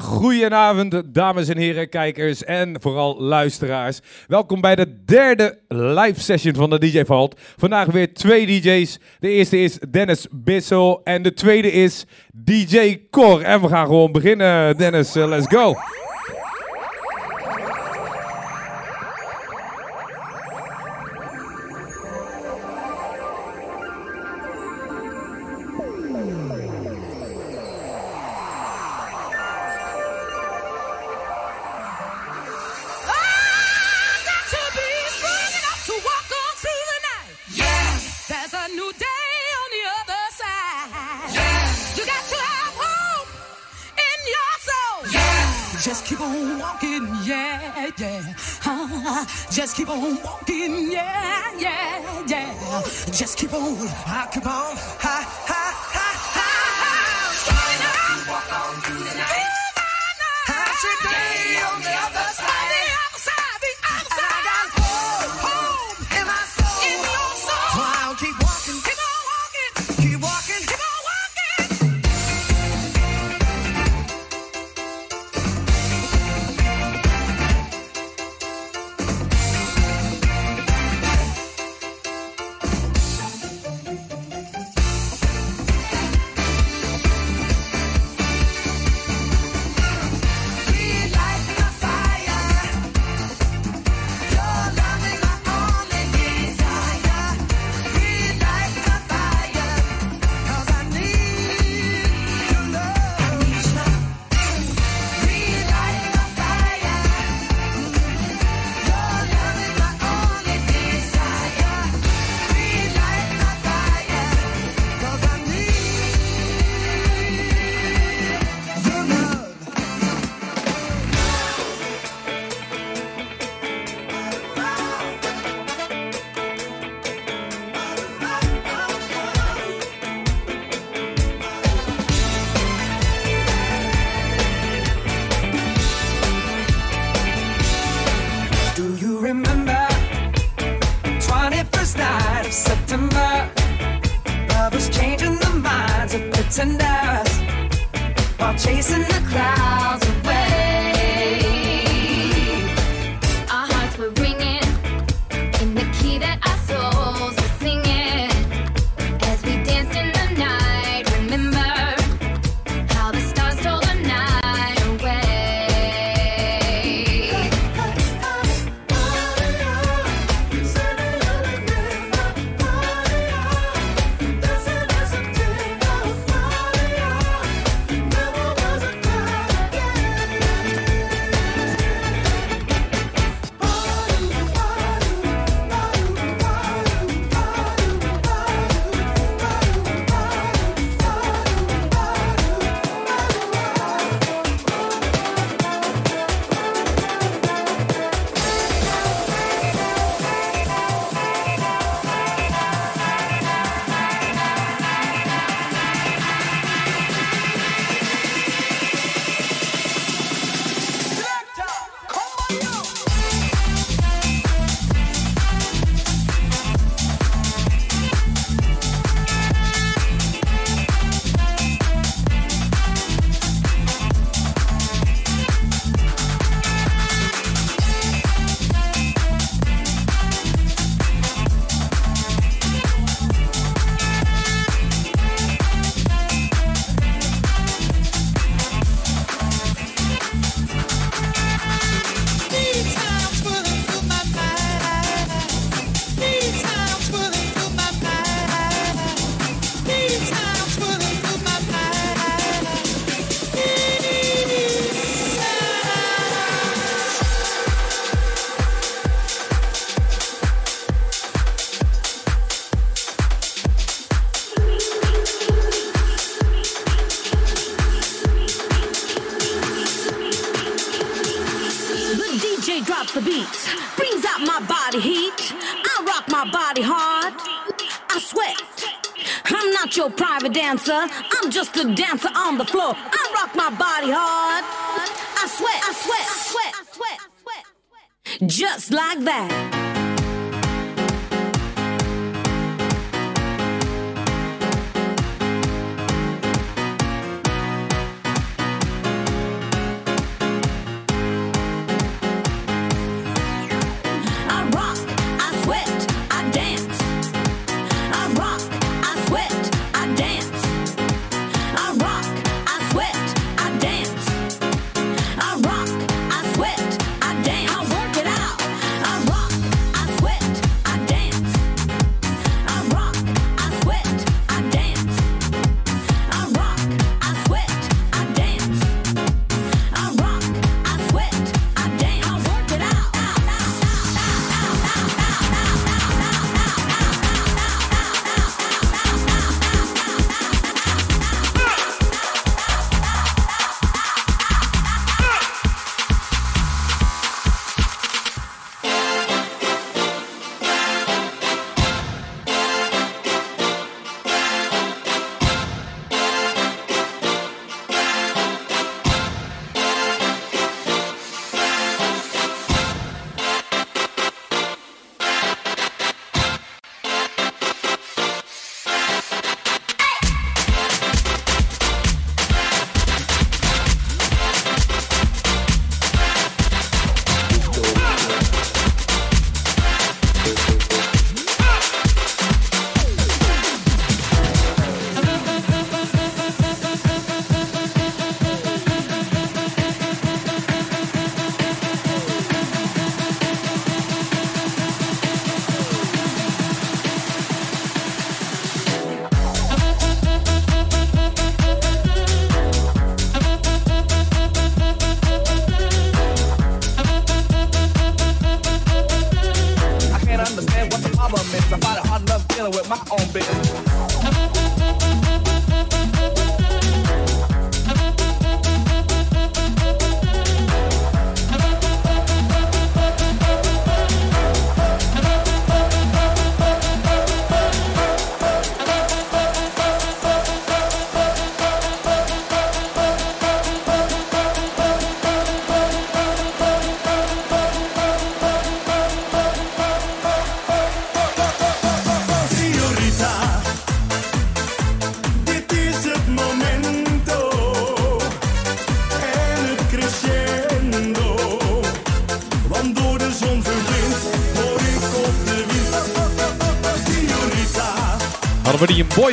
goedenavond, dames en heren, kijkers en vooral luisteraars. Welkom bij de derde live session van de DJ Vault. Vandaag weer twee DJ's. De eerste is Dennis Bissel en de tweede is DJ Cor. En we gaan gewoon beginnen, Dennis. Eh, let's go.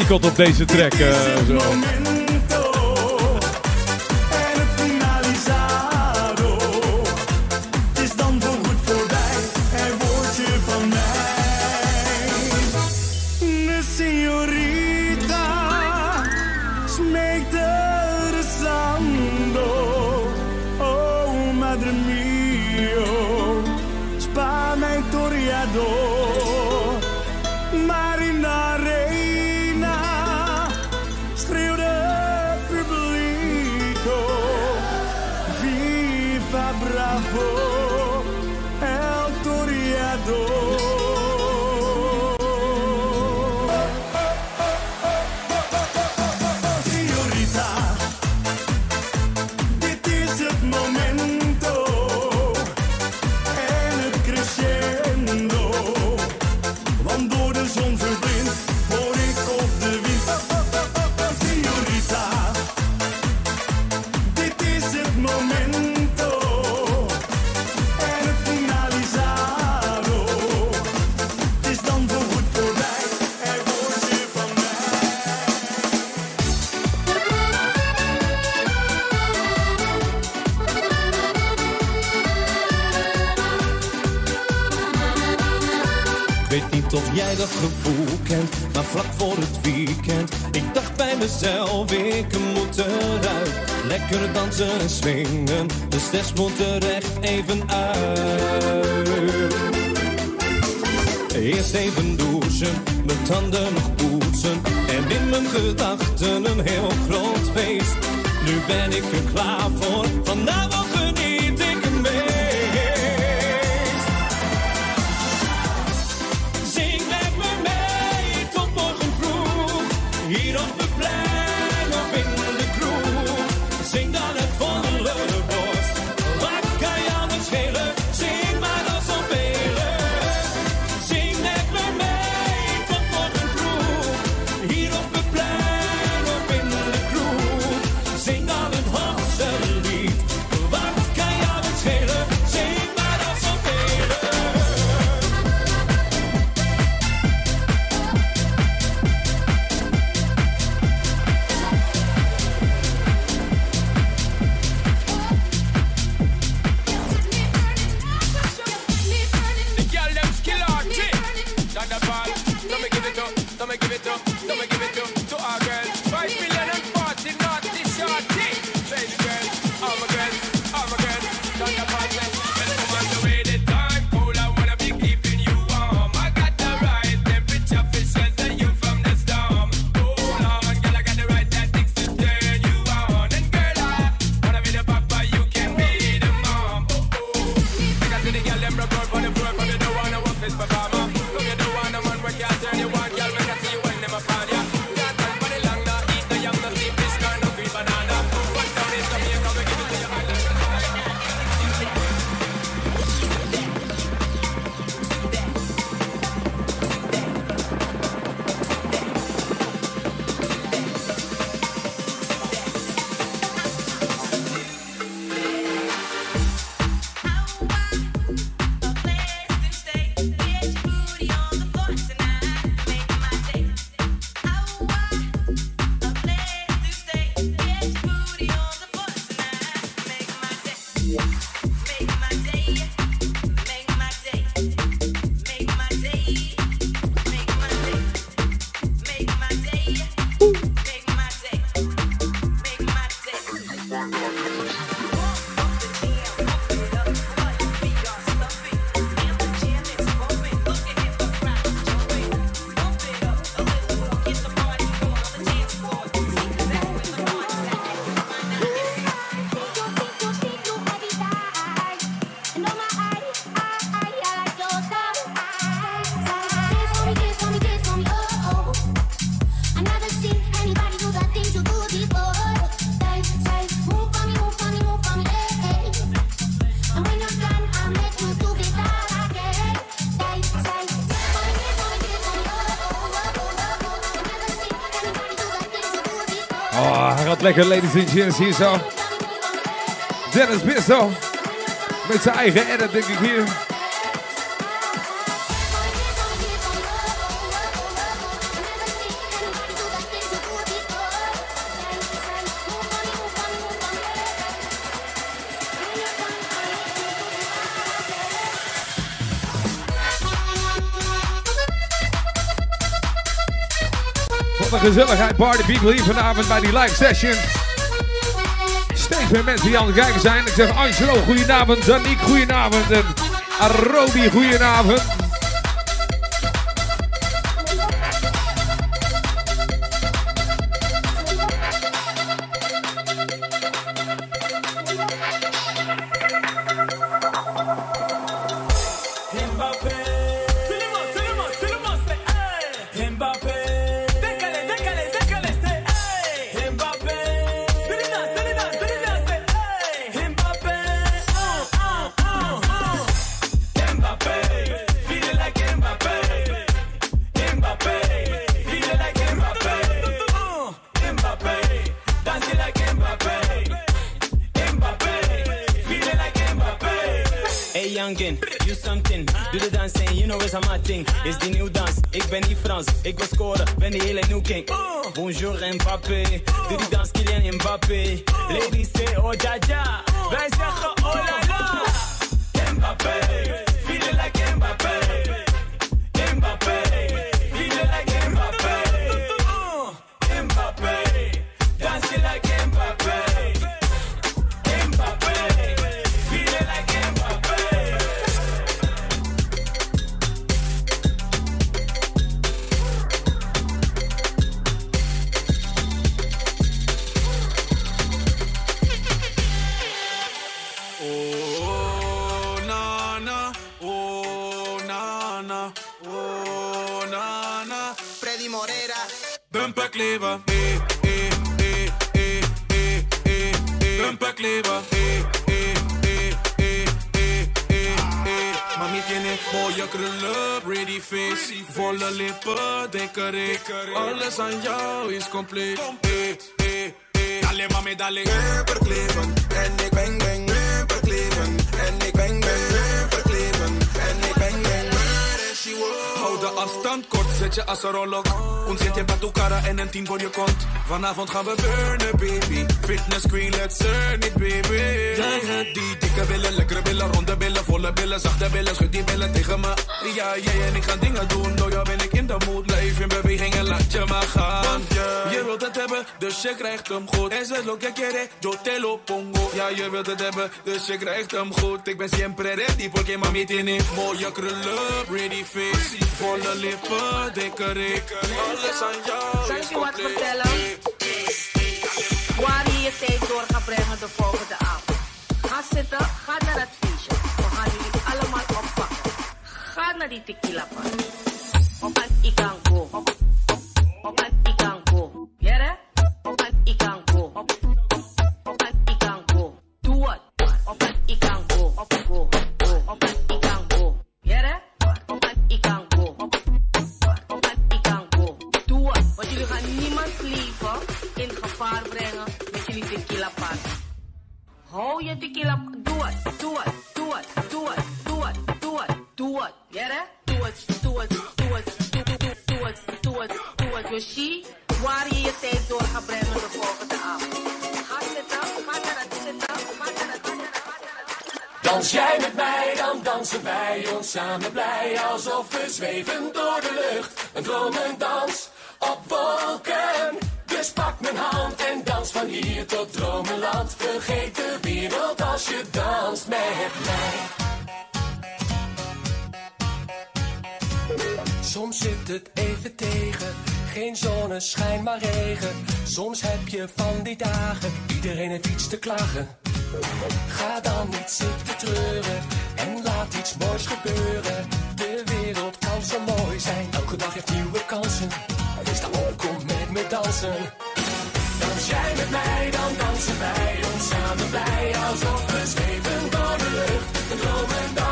God op deze track. Eh, zo. Tot of jij dat gevoel kent, maar vlak voor het weekend. Ik dacht bij mezelf, ik moet eruit. Lekker dansen en swingen, de stress moet er echt even uit. Eerst even douchen, mijn tanden nog poetsen. En in mijn gedachten een heel groot feest. Nu ben ik er klaar voor, vanavond Ladies and gents, hier zo. Dennis Bisso. Met zijn eigen edit, denk ik hier. Gezelligheid, party people hier vanavond bij die live session. Steeds meer mensen die aan het kijken zijn. Ik zeg Angelo, goedenavond. Danique, goedenavond. En Arobi, goedenavond. Nana, oh, nana. Freddy Morera. Bumperkleber, eh, eh, eh, eh, eh, eh, eh. Bumperkleber, eh, eh, eh, eh, eh, eh, eh. Mami tiene mooie krullen, pretty face, volle lippen, rik. Alles aan jou is compleet. Eh, eh, eh. Dale mami, dale. Bumperkleven. En ik bang bang. Bumperkleven. En ik bang bang she wants. De afstand kort, zet je als een rollok. Ons zit je bij cara en een tien voor je kont. Vanavond gaan we burnen, baby. Fitness queen, let's earn it, baby. Jij hebt die dikke billen, lekkere billen, ronde billen, volle billen, zachte billen. Schud die billen tegen me. Ja, jij en ik gaan dingen doen. Door jou ben ik in de mood. Leef in beweging en laat je maar gaan. Je wilt het hebben, dus je krijgt hem goed. Es es lo que quiere, yo te lo pongo. Ja, je wilt het hebben, dus je krijgt hem goed. Ik ben siempre ready, porque mami tiene mooie krullen, pretty face. Lippen, rik. Alles aan jou Zal ik je wat vertellen? Waar je je tijd door gaat brengen de volgende avond. Ga zitten, ga naar het feestje. We gaan jullie allemaal oppakken. Ga naar die tequila party. Op een ikanko. Op. Dans jij met mij, dan dansen wij ons samen blij. Alsof we zweven door de lucht. Een dromendans op wolken. Dus pak mijn hand en dans van hier tot dromenland. Vergeet de wereld als je danst met mij. Soms zit het even tegen, geen zonneschijn maar regen. Soms heb je van die dagen, iedereen heeft iets te klagen. Ga dan niet zitten treuren en laat iets moois gebeuren. De wereld kan zo mooi zijn, elke dag heeft nieuwe kansen. Dus sta op, kom met me dansen. Dans jij met mij, dan dansen wij ons samen blij. Alsof we zweven door de lucht. Op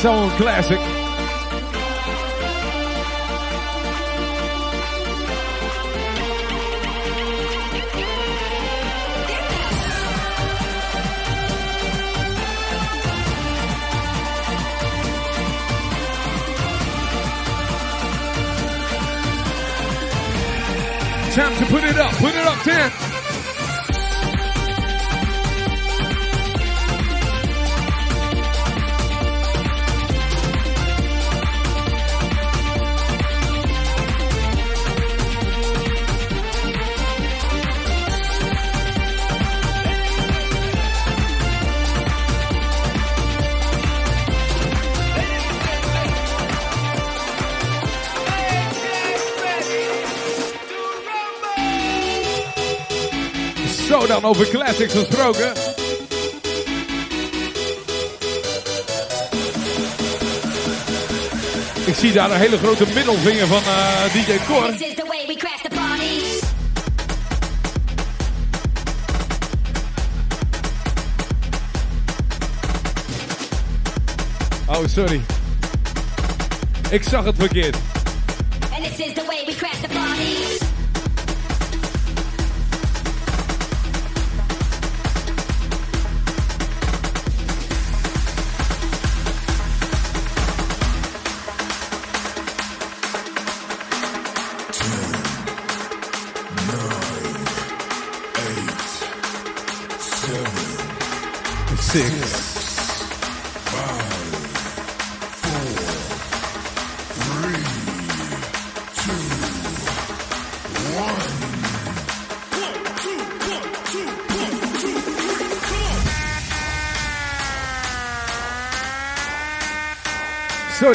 soul classic. over classics gesproken. Ik zie daar een hele grote middelvinger van eh, DJ Cor. Oh, sorry. Ik zag het verkeerd.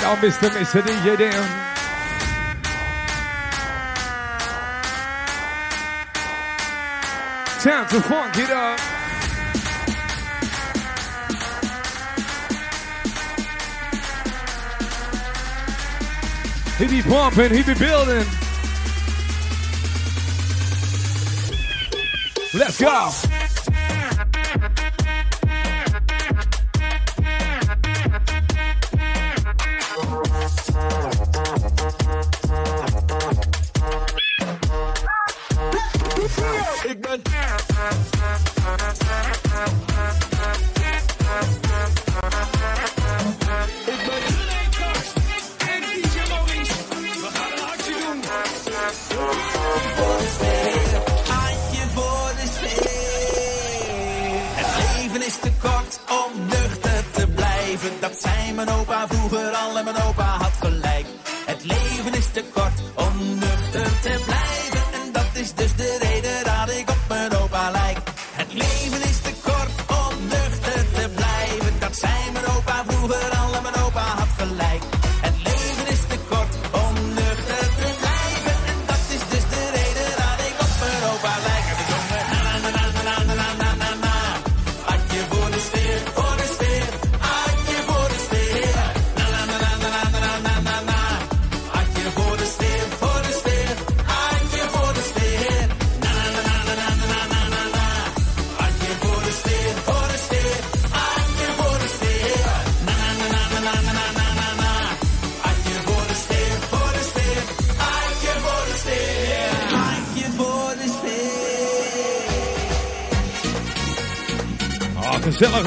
out Mr. Mr. DJ Down. Time to funk it up. He be pumping, he be building. Let's go.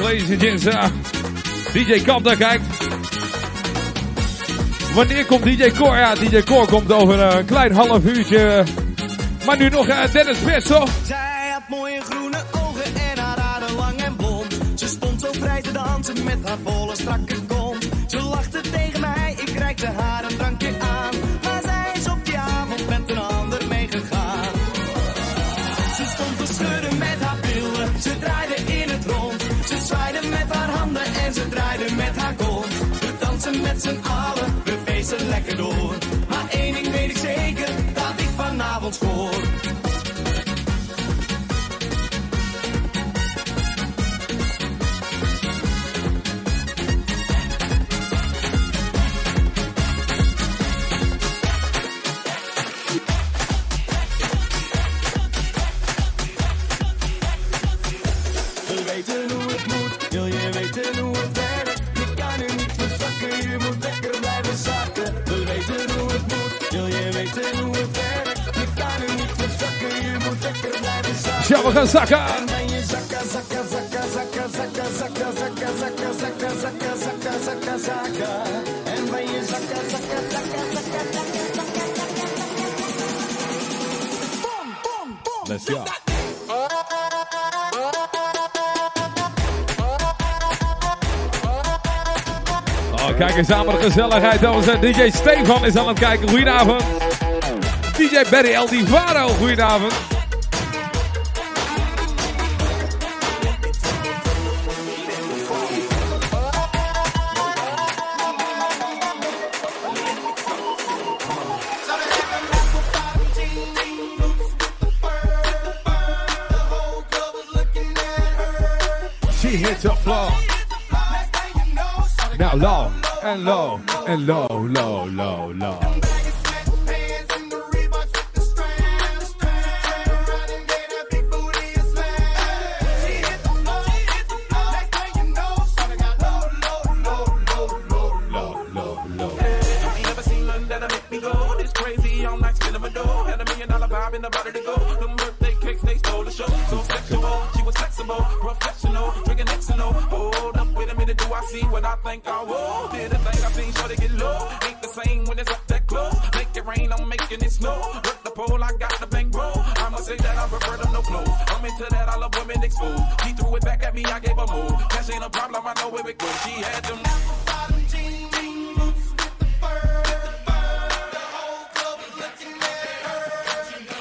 ladies and eh, DJ Kamp daar kijkt. Wanneer komt DJ Core? Ja, DJ Cor komt over een klein half uurtje. Maar nu nog eh, Dennis Vessel. z'n we feesten lekker door. Maar één ding weet ik zeker, dat ik vanavond scoor. maken. Samen de gezelligheid. Dat was. DJ Stefan is aan het kijken. Goedenavond. DJ Barry El Divaro. Goedenavond. and low, low, low, low. In the body to go, them birthday cakes they stole the show. So sexual, she was flexible, professional, drinking Xanol. Oh, I see what I think I will. Did the thing I seen, sure to get low. Ain't the same when it's up that close. Make it rain, I'm making it snow. Work the pole, I got the bank roll. I'ma say that I prefer them no clothes. I'm into that, I love women exposed. She threw it back at me, I gave her more. Cash ain't a problem, I know where it goes. She had them apple bottom jeans, boots with the fur.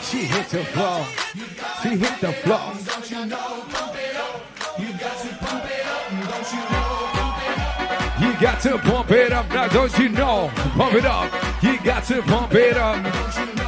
She hit the floor. She hit the floor. Got to pump it up now, don't you know? Pump it up. You got to pump it up.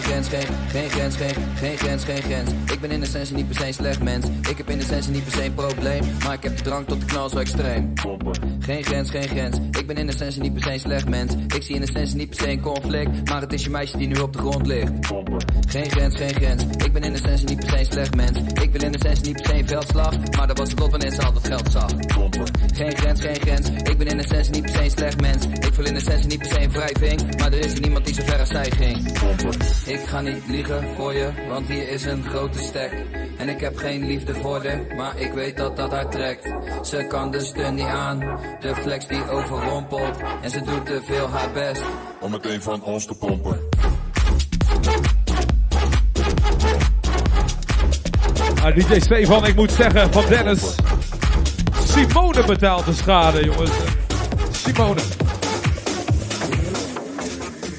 Geen, geen grens, geen, grens, geen grens. Ik ben in essentie niet per se een slecht mens. Ik heb in essentie niet per se een probleem. Maar ik heb de drang tot de knal zo extreem. Geen grens, geen grens. Ik ben in essentie niet per se een slecht mens. Ik zie in essentie niet per se een conflict. Maar het is je meisje die nu op de grond ligt. Geen grens, geen grens. Ik ben in essentie niet per se een slecht mens. Ik wil in essentie niet per se een veldslag. Maar dat was het lot wanneer ze al dat geld zag. Geen grens, geen grens. Ik ben in essentie niet per se een slecht mens. Ik wil in essentie niet per se een wrijving. Maar er is er niemand die zo ver als zij ging. Ik ga niet liegen voor je, want hier is een grote stek. En ik heb geen liefde voor haar, maar ik weet dat dat haar trekt. Ze kan de steun niet aan, de flex die overrompelt. En ze doet te veel haar best. Om het een van ons te pompen. Ah, DJ Stefan, ik moet zeggen van Dennis. Simone betaalt de schade, jongens. Simone.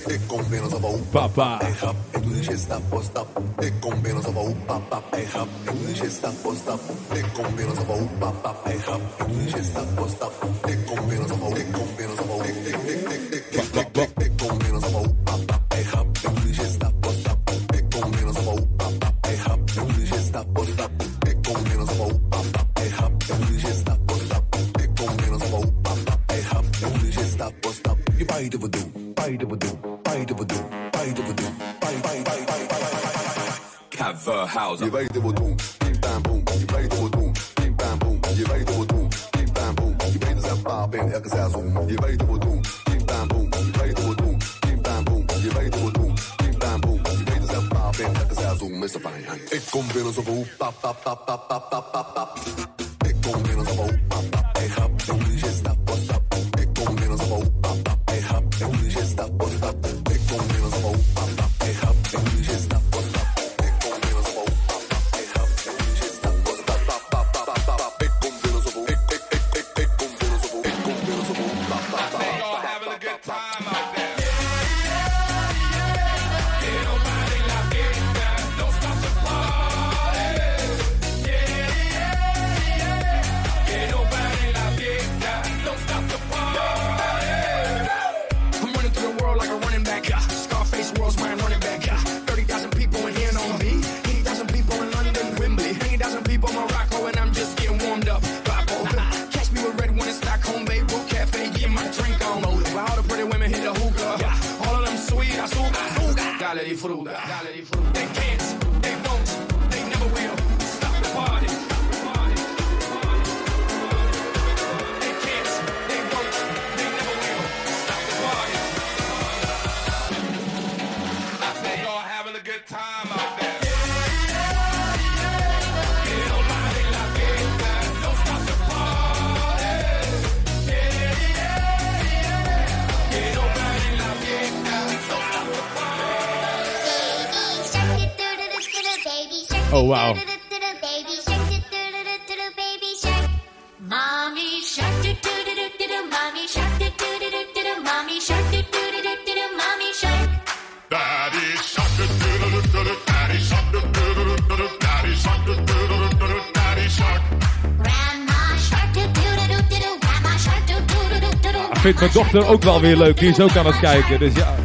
Ik kom binnen een Papa. gesta posta te combina za va upa pa pa ha gesta posta te combina za va upa pa pa ha gesta posta te combina za va te combina za va te te te te te te combina za va house. Lleva y te botum, bam, boom. Lleva y te botum, pim bam, boom. Lleva y te botum, pim bam, boom. Lleva y te zapapen, elke zij zoom. Lleva y te botum, pim pam boom. Lleva y te botum, pim pam boom. Lleva y te botum, pim pam boom. Lleva y te zapapen, elke zij zoom. Mr. Fine. Ik kom binnen zo van hoe pap pap pap pap pap pap pap. Do vindt mijn dochter ook wel weer leuk. Die is ook aan het kijken. Dus ja.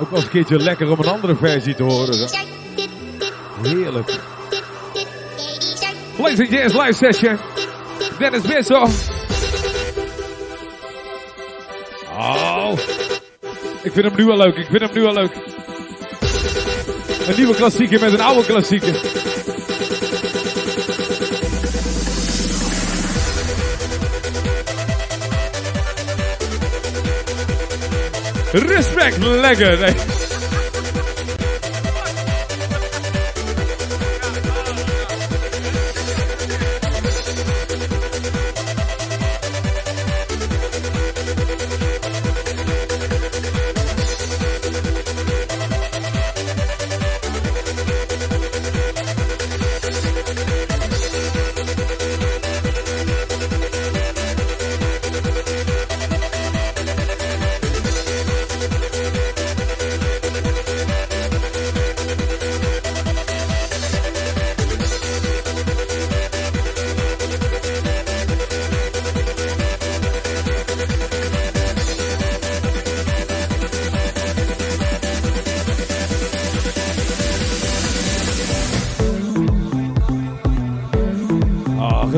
Ook wel een keertje lekker om een andere versie te horen. Zo. Heerlijk. Lazy Jazz live session. Dennis Bissel. Oh. Ik vind hem nu wel leuk. Ik vind hem nu wel leuk. Een nieuwe klassieker met een oude klassieker. Respect, lekker.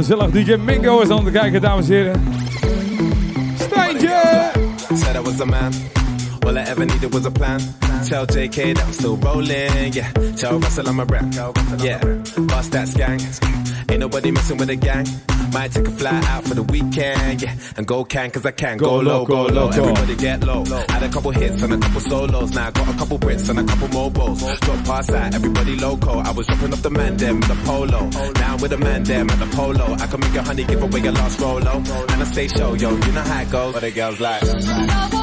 Gezellig. DJ Mingo is aan het kijken, dames en heren. Stijntje! Said I was a man. All I ever needed was a plan. Tell JK that I'm still rolling. Yeah. Tell Russell I'm a rap. Yeah. Bust that gang. Ain't nobody messing with the gang. Might take a fly out for the weekend. Yeah. And go can cause I can. Go, low, go low. Everybody get low. Had a couple hits and a couple solos. Now I got a couple Brits and a couple mobiles. Drop past that. Everybody loco. I was dropping off the man them with the polo. Now with the man them at the polo. I can make your honey give away your last rolo. And I stay show, yo. You know how it goes. But the girls like.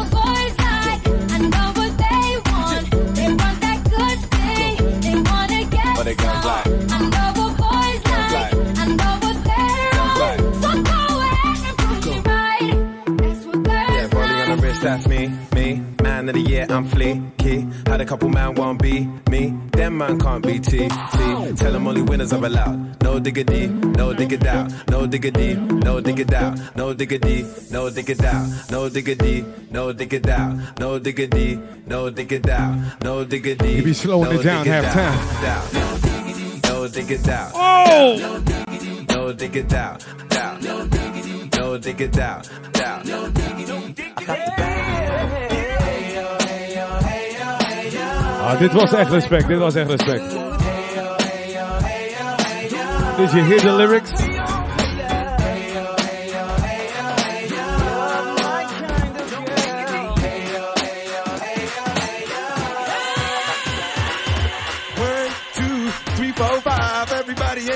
That's me, me. Man of the year, I'm fleeky. Had a couple man won't be me. Them man can't be T. T. Tell them only winners are allowed. No diggity, no diggity out. No diggity, no diggity out. No diggity, no diggity out. No diggity, no diggity out. No diggity, no diggity out. No diggity. You be slowing no it down diggity half out. No diggity out. Oh! No diggity out. Down. No diggity out. Down. Ah, dit was echt respect, dit was echt respect. Did you hear the lyrics?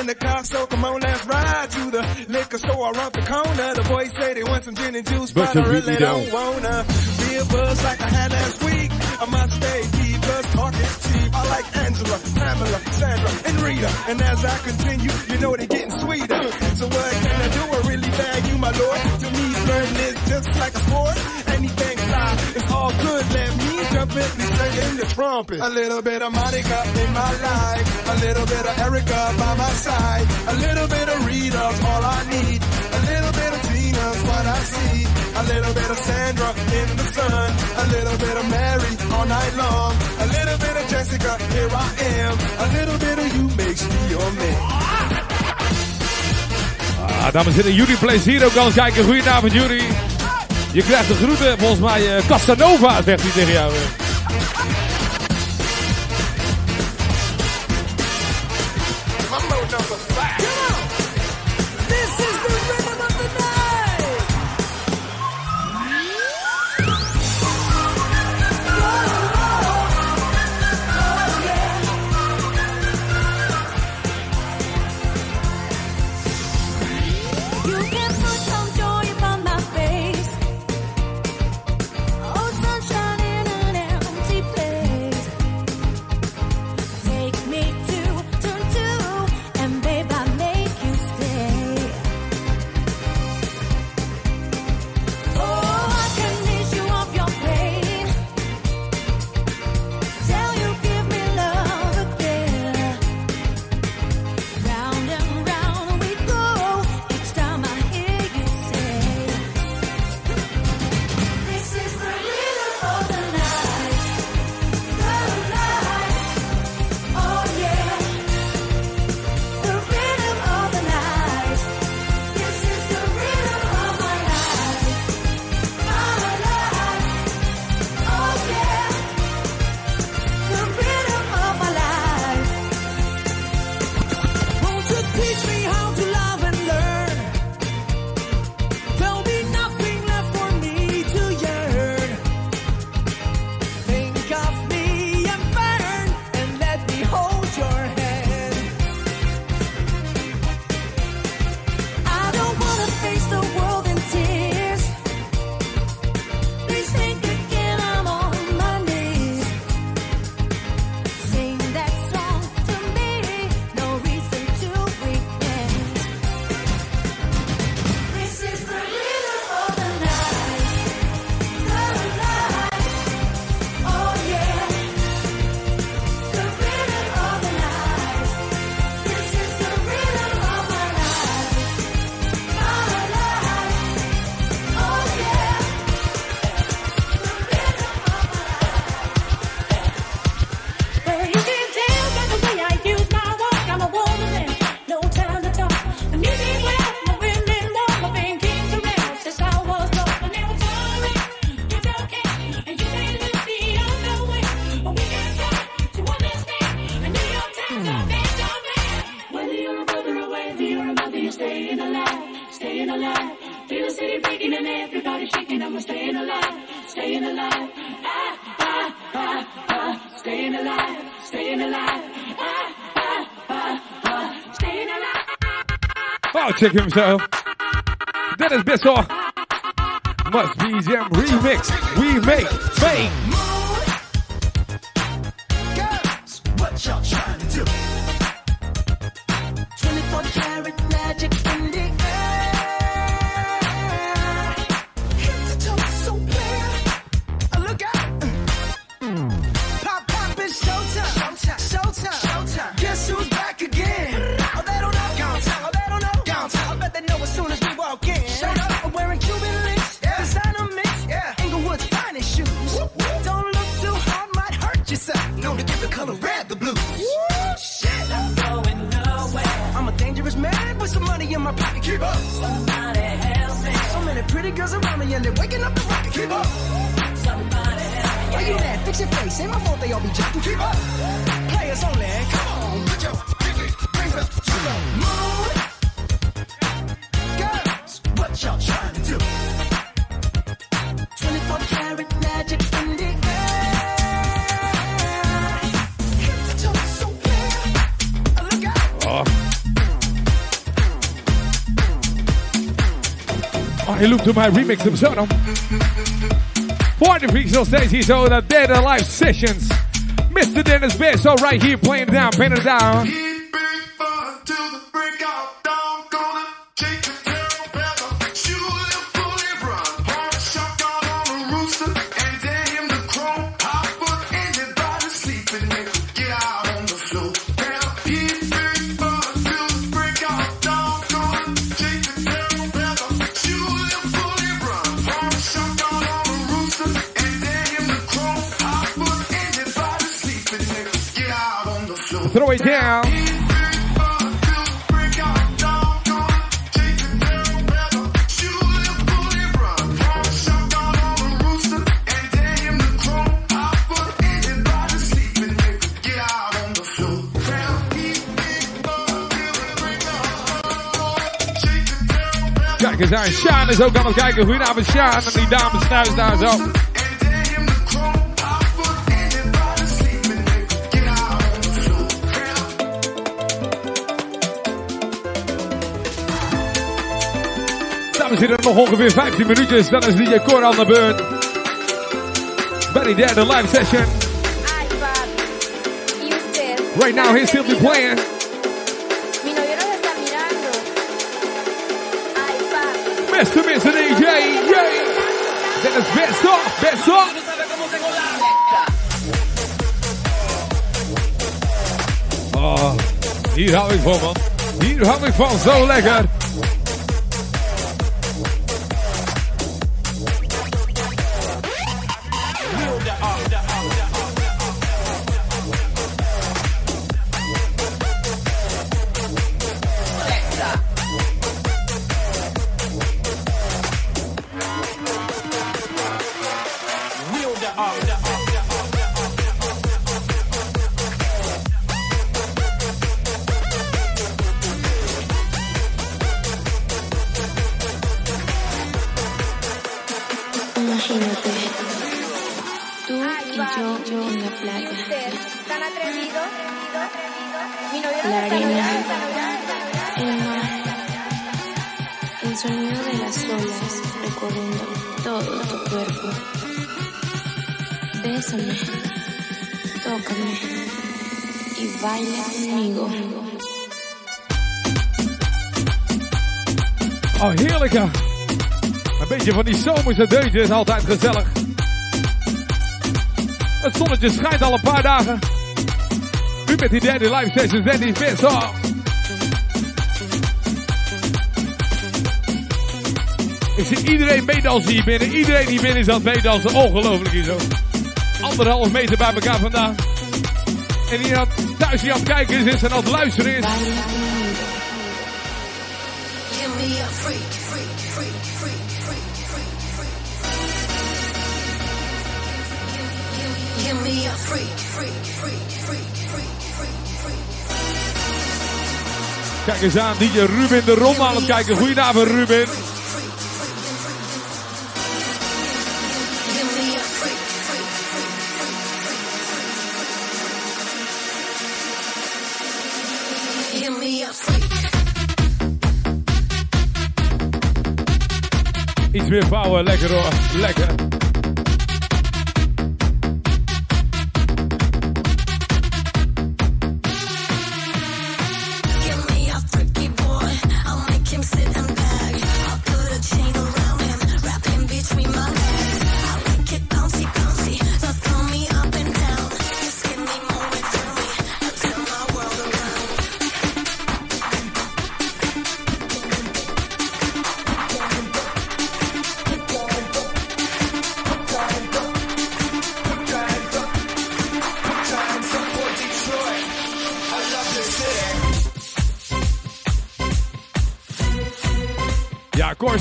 The car, so come on, let's ride to the liquor store around the corner. The boys say they want some gin and juice, But but, I really don't. don't wanna be a buzz like I had last week. I must stay deep, cause talking cheap. I like Angela, Pamela, Sandra, and Rita. And as I continue, you know they're getting sweeter. So what can I do? I really you, my lord. To me, flirting is just like a sport. Anything fly, it's all good. Let me jump in and sing in the trumpet. A little bit of Monica in my life. A little bit of Erica by my side. A little bit of Rita's all I need. A little bit of Tina's what I see. A little bit of Sandra in the sun. A little bit of Mary all night long. A little bit of Jessica, here I am. A little bit of you makes me your man. Ah, dames en heren, Jury Plays hier ook al kijken. Goedenavond, Jury. Je krijgt de groeten, volgens mij eh, Casanova, zegt hij tegen jou. Lunatic himself. Dennis Bissell. Must BGM remix. We make fame. Keep up. Why you mad? Fix your face. Ain't my fault they all be jacking. Keep up. Players only. Come on, put your pinky rings up to the moon. Martin Luther my remix of himself. 40 Freaks on stage, he's all the Dead Alive Sessions. Mr. Dennis Besso right here playing down, playing down. Kijk eens aan, Sjaan is ook aan het kijken. Goedenavond Sjaan en die dames thuis daar zo. Dames en heren, nog ongeveer 15 minuutjes. Dan is DJ Cor aan de beurt. Bij die derde live session. Right now, he's still be playing. Dennis, best off. Oh, hier hou ik van, man. Hier hou ik van, zo lekker. Zomerse deuntje is altijd gezellig. Het zonnetje schijnt al een paar dagen. Nu met die derde live session, Danny. Oh. Ik zie iedereen meedansen hier binnen. Iedereen hier binnen is aan het meedansen. Ongelooflijk hier zo. Anderhalf meter bij elkaar vandaan. En die aan het- thuis die aan het kijken is, en aan het luisteren is. Give me a freak, freak, freak, Kijk eens aan, DJ Ruben de Rom aan het kijken. Goedenavond Ruben. Iets meer bouwen, lekker hoor, lekker.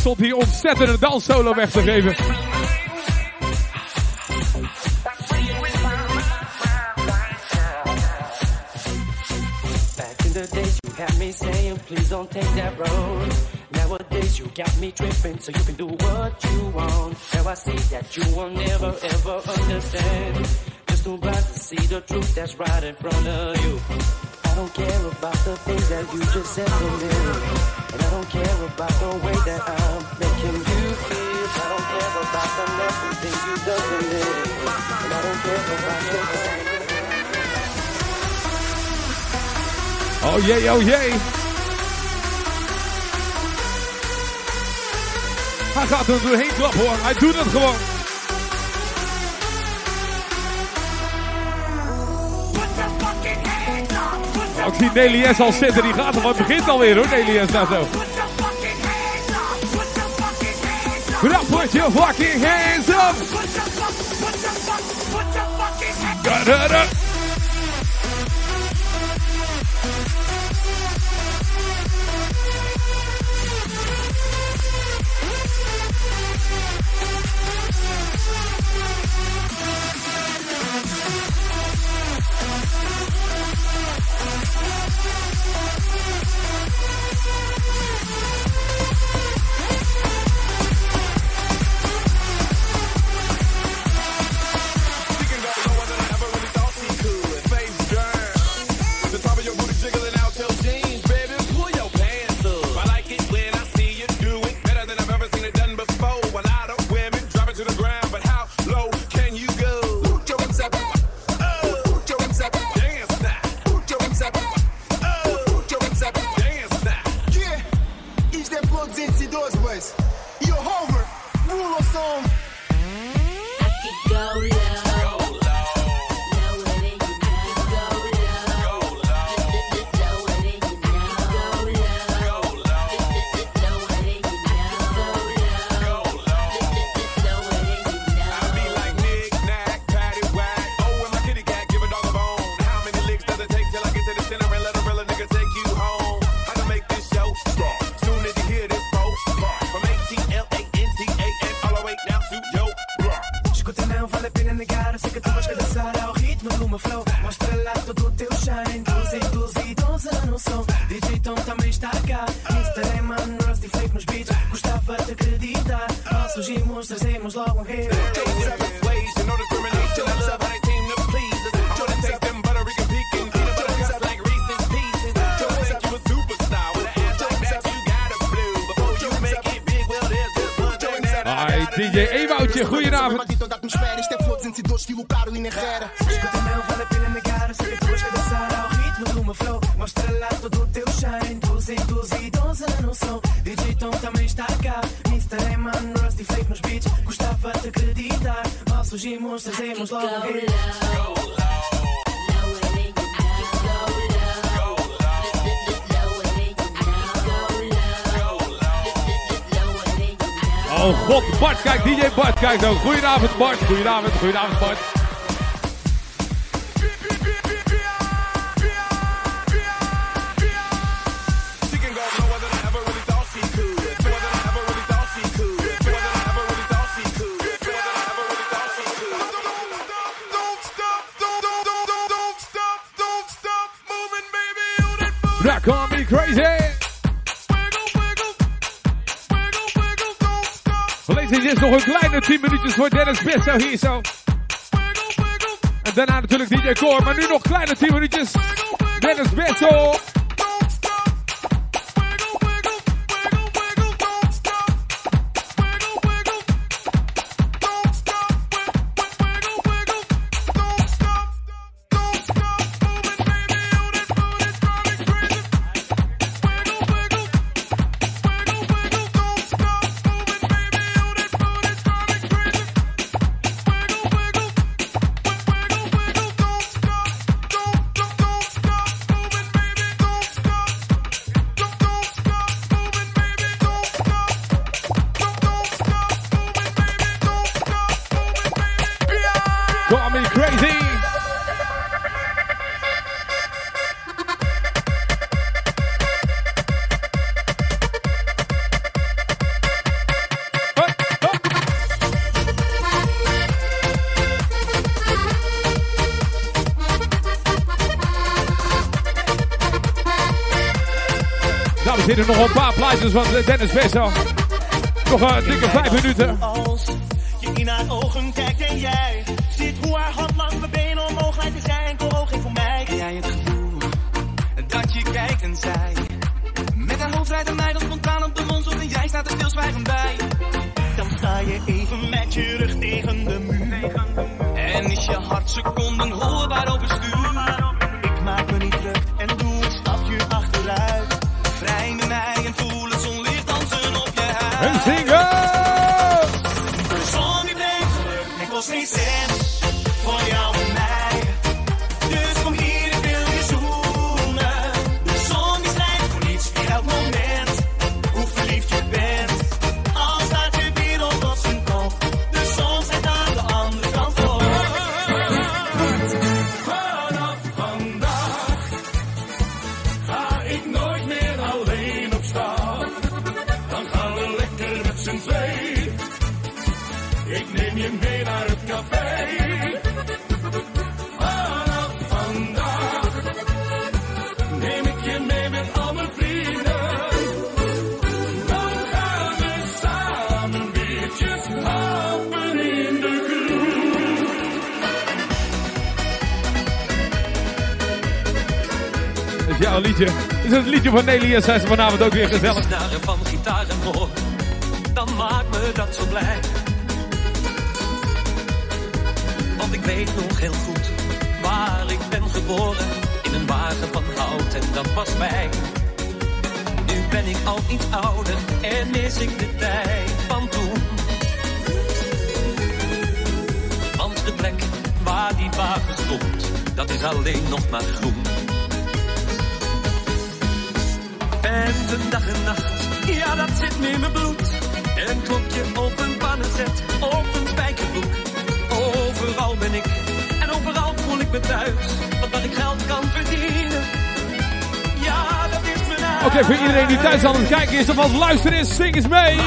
stond hier danssolo weg te geven. You got me tripping, so you can do what you want. Now I see that you will never ever understand. Just too to see the truth that's right in front of you don't care about the things that you just said to me. And I don't care about the way that I'm making you feel. I don't care about the things you done to me. And I don't care about Oh yay, oh yay! Hij gaat doorheen hoor, hij doet het gewoon! Nou, ik zie Nelly S al zitten, die gaat er maar. Het begint alweer hoor, Delys, S zo. Put the fucking hands up! Put the fucking hands up! Put the fucking hands up! Put your fucking hands up! Put your fucking hands up! 他们回答我们 eventjes voor Dennis Bessel hier zo. En daarna natuurlijk DJ Core, maar nu nog kleine 10 minuutjes. Dennis Bessel. Heren, nog een paar plaatjes van eh, Dennis Bessa. Nog een dikke vijf minuten. Als je in haar ogen kijkt en jij ziet hoe haar hand langs mijn benen omhoog lijkt, jij enkel oog heeft voor mij. Ken jij het gevoel dat je kijkt en zij met haar hoofd rijdt en mij dan spontaan op de mond zoekt en jij staat er stilzwijgend bij. Dan sta je even met je rug tegen de muur en is je hart seconden hoorbaar overstuur. Is het liedje van Nelly en zijn ze vanavond ook weer gezellig. Snaren van gitaar en hoor, dan maakt me dat zo blij. Want ik weet nog heel goed waar ik ben geboren. In een wagen van hout en dat was mij. Nu ben ik al iets ouder en mis ik de tijd van toen. Want de plek waar die wagen stond, dat is alleen nog maar groen. En dag en nacht, ja dat zit nu in mijn bloed. Een klokje op een pannenzet, op een spijkerbroek. Overal ben ik en overal voel ik me thuis. Want waar ik geld kan verdienen, ja dat is mijn. Oké, voor iedereen die thuis aan het kijken is of als luisteren is, zing eens mee.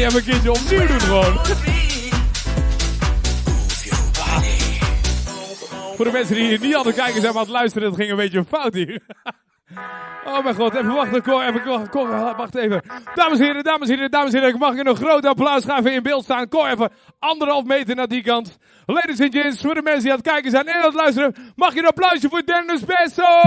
Dat even een keertje opnieuw doen gewoon? Voor de mensen die hier niet het kijken zijn, maar het luisteren, het ging een beetje fout hier. Oh mijn god, even wachten, Cor, even, Cor, wacht even. Dames en heren, dames en heren, dames en heren, ik mag je een groot applaus gaan even in beeld staan. Cor, even anderhalf meter naar die kant. Ladies and gents, voor de mensen die aan het kijken zijn en aan het luisteren, mag je een applausje voor Dennis Besso!